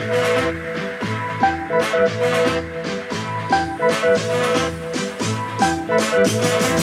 Thank you.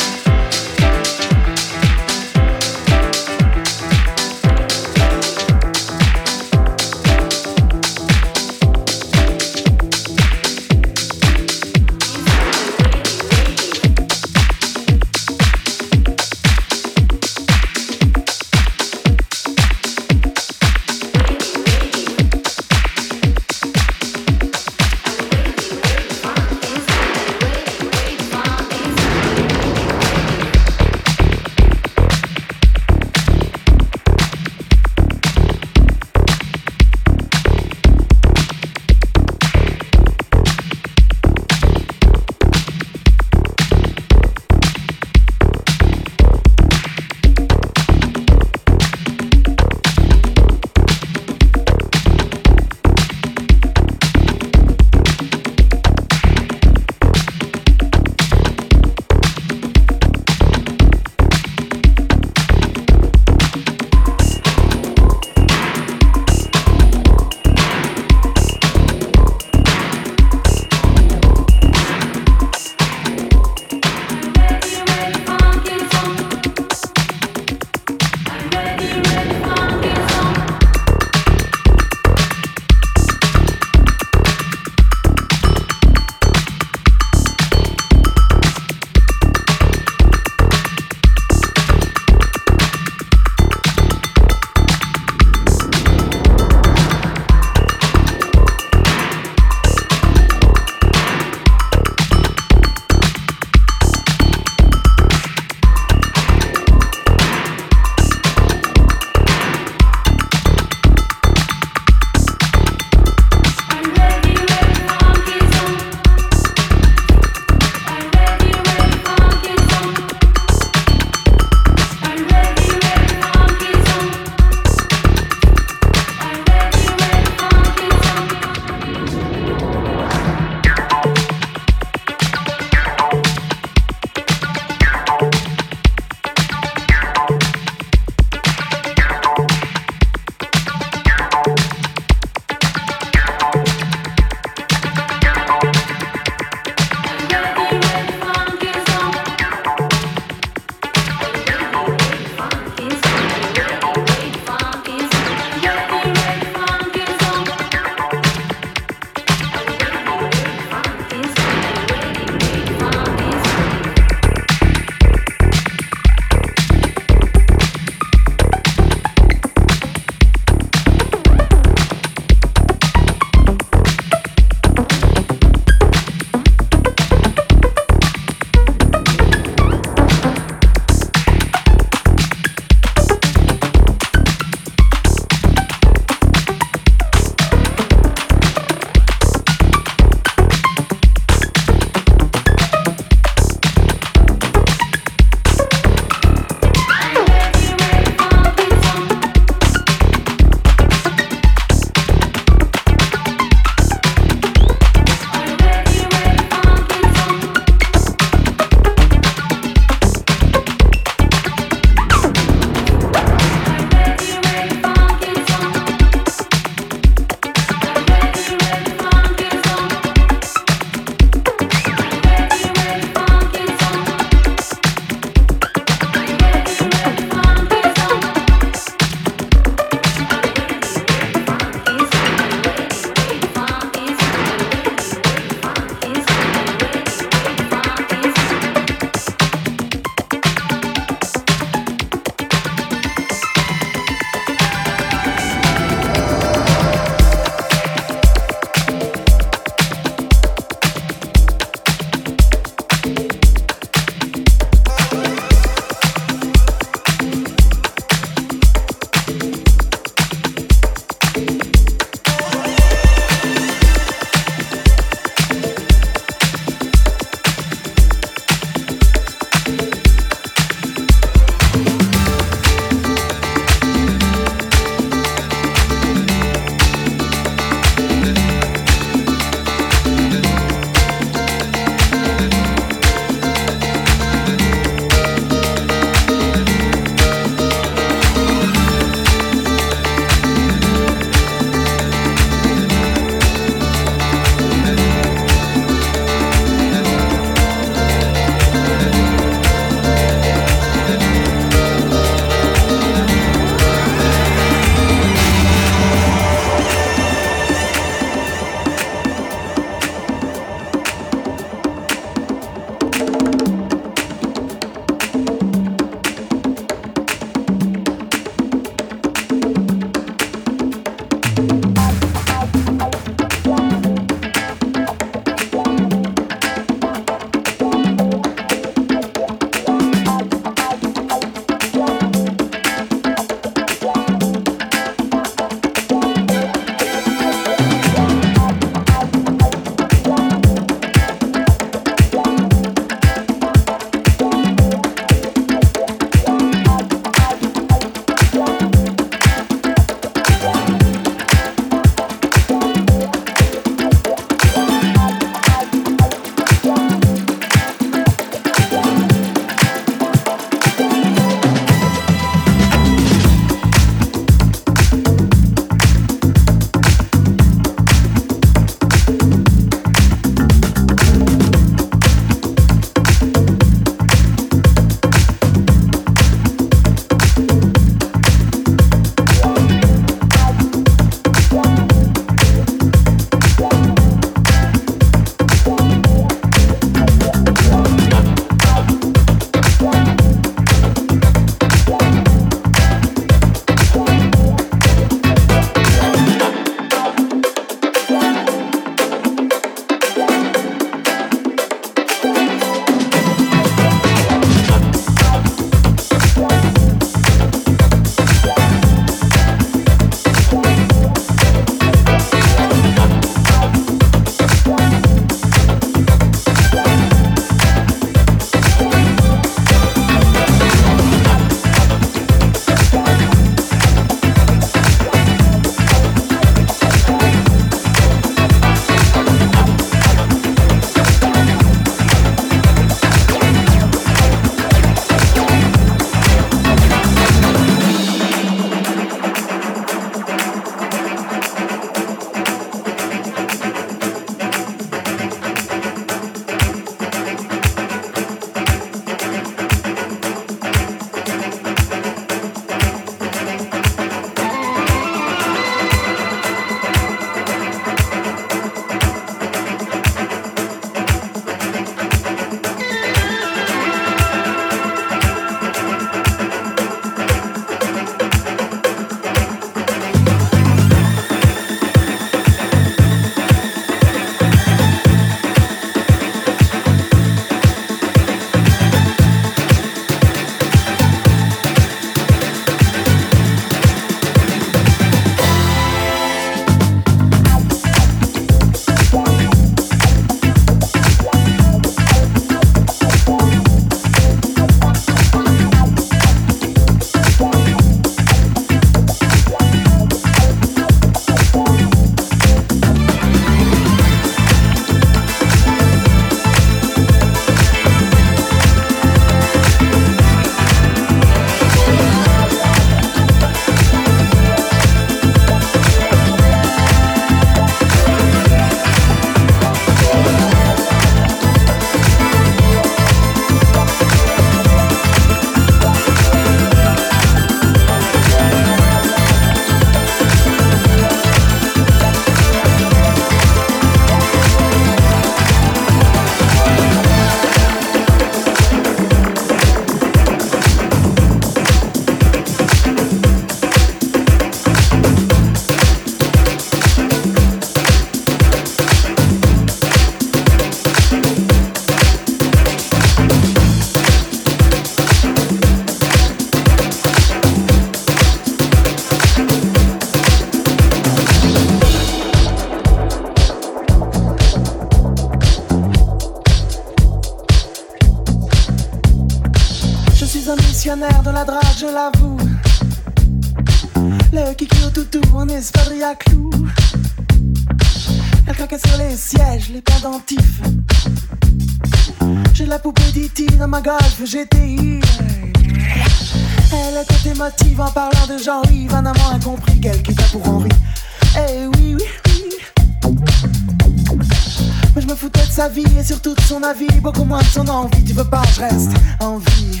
Reste en vie.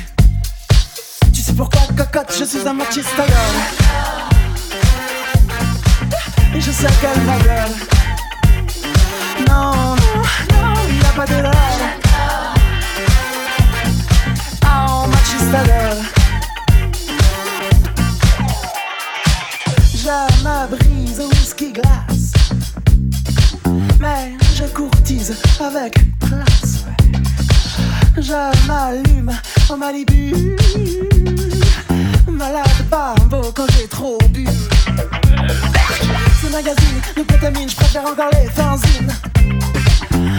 Tu sais pourquoi, cocotte, je suis un machiste Je m'allume au Malibu. Malade par un quand j'ai trop bu. Ce magazine nous contamine, je préfère encore les fanzines.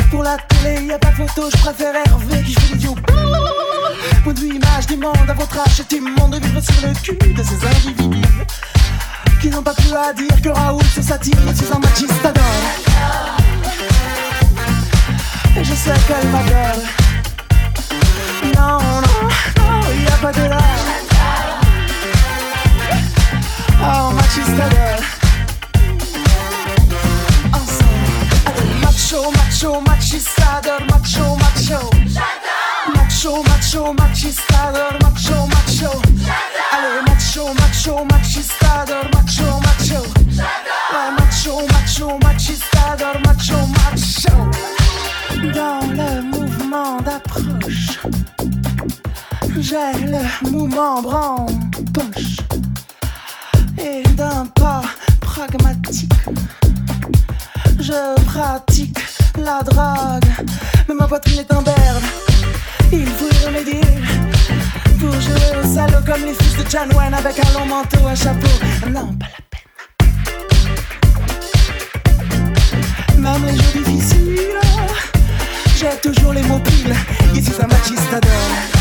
Pour la télé, y a pas photo, je préfère Hervé qui fait l'idiot. Point de vue image du monde, à votre âge, c'est immonde de vivre sur le cul de ces individus qui n'ont pas plus à dire que Raoul se satire, suis un machiste adore. Et je sais qu'elle m'adore. Macho, macho, machistador, macho, macho. Macho, macho, machistador, macho, macho. Allez, macho, macho, machistador, macho, macho. Macho, macho, machistador, macho, macho. Dans le mouvement d'approche, j'ai le mouvement bras poche. Et d'un pas pragmatique, je pratique la drague. Mais ma poitrine est en berne, il faut y remédier. Pour jouer au salaud comme les fils de John Wayne avec un long manteau, un chapeau. Non, pas la peine. Même les jours difficiles, j'ai toujours les mots piles. Ici, un machiste adore.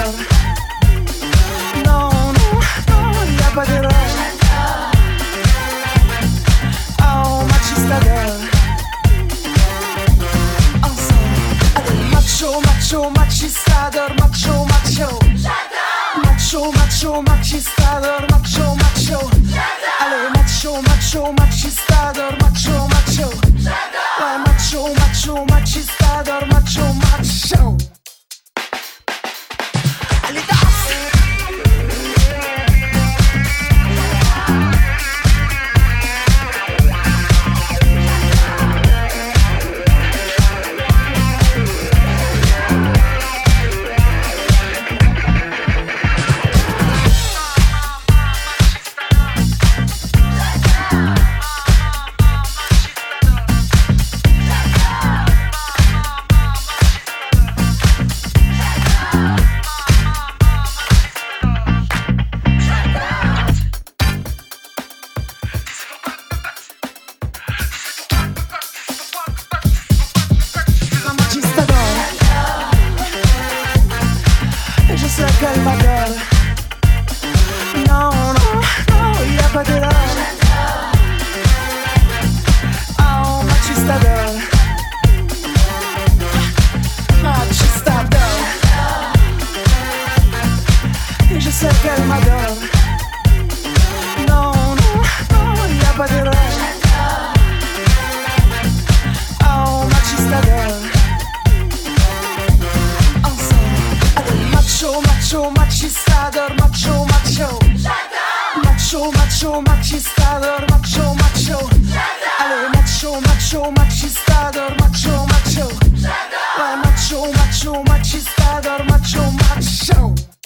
machistador, macho, macho.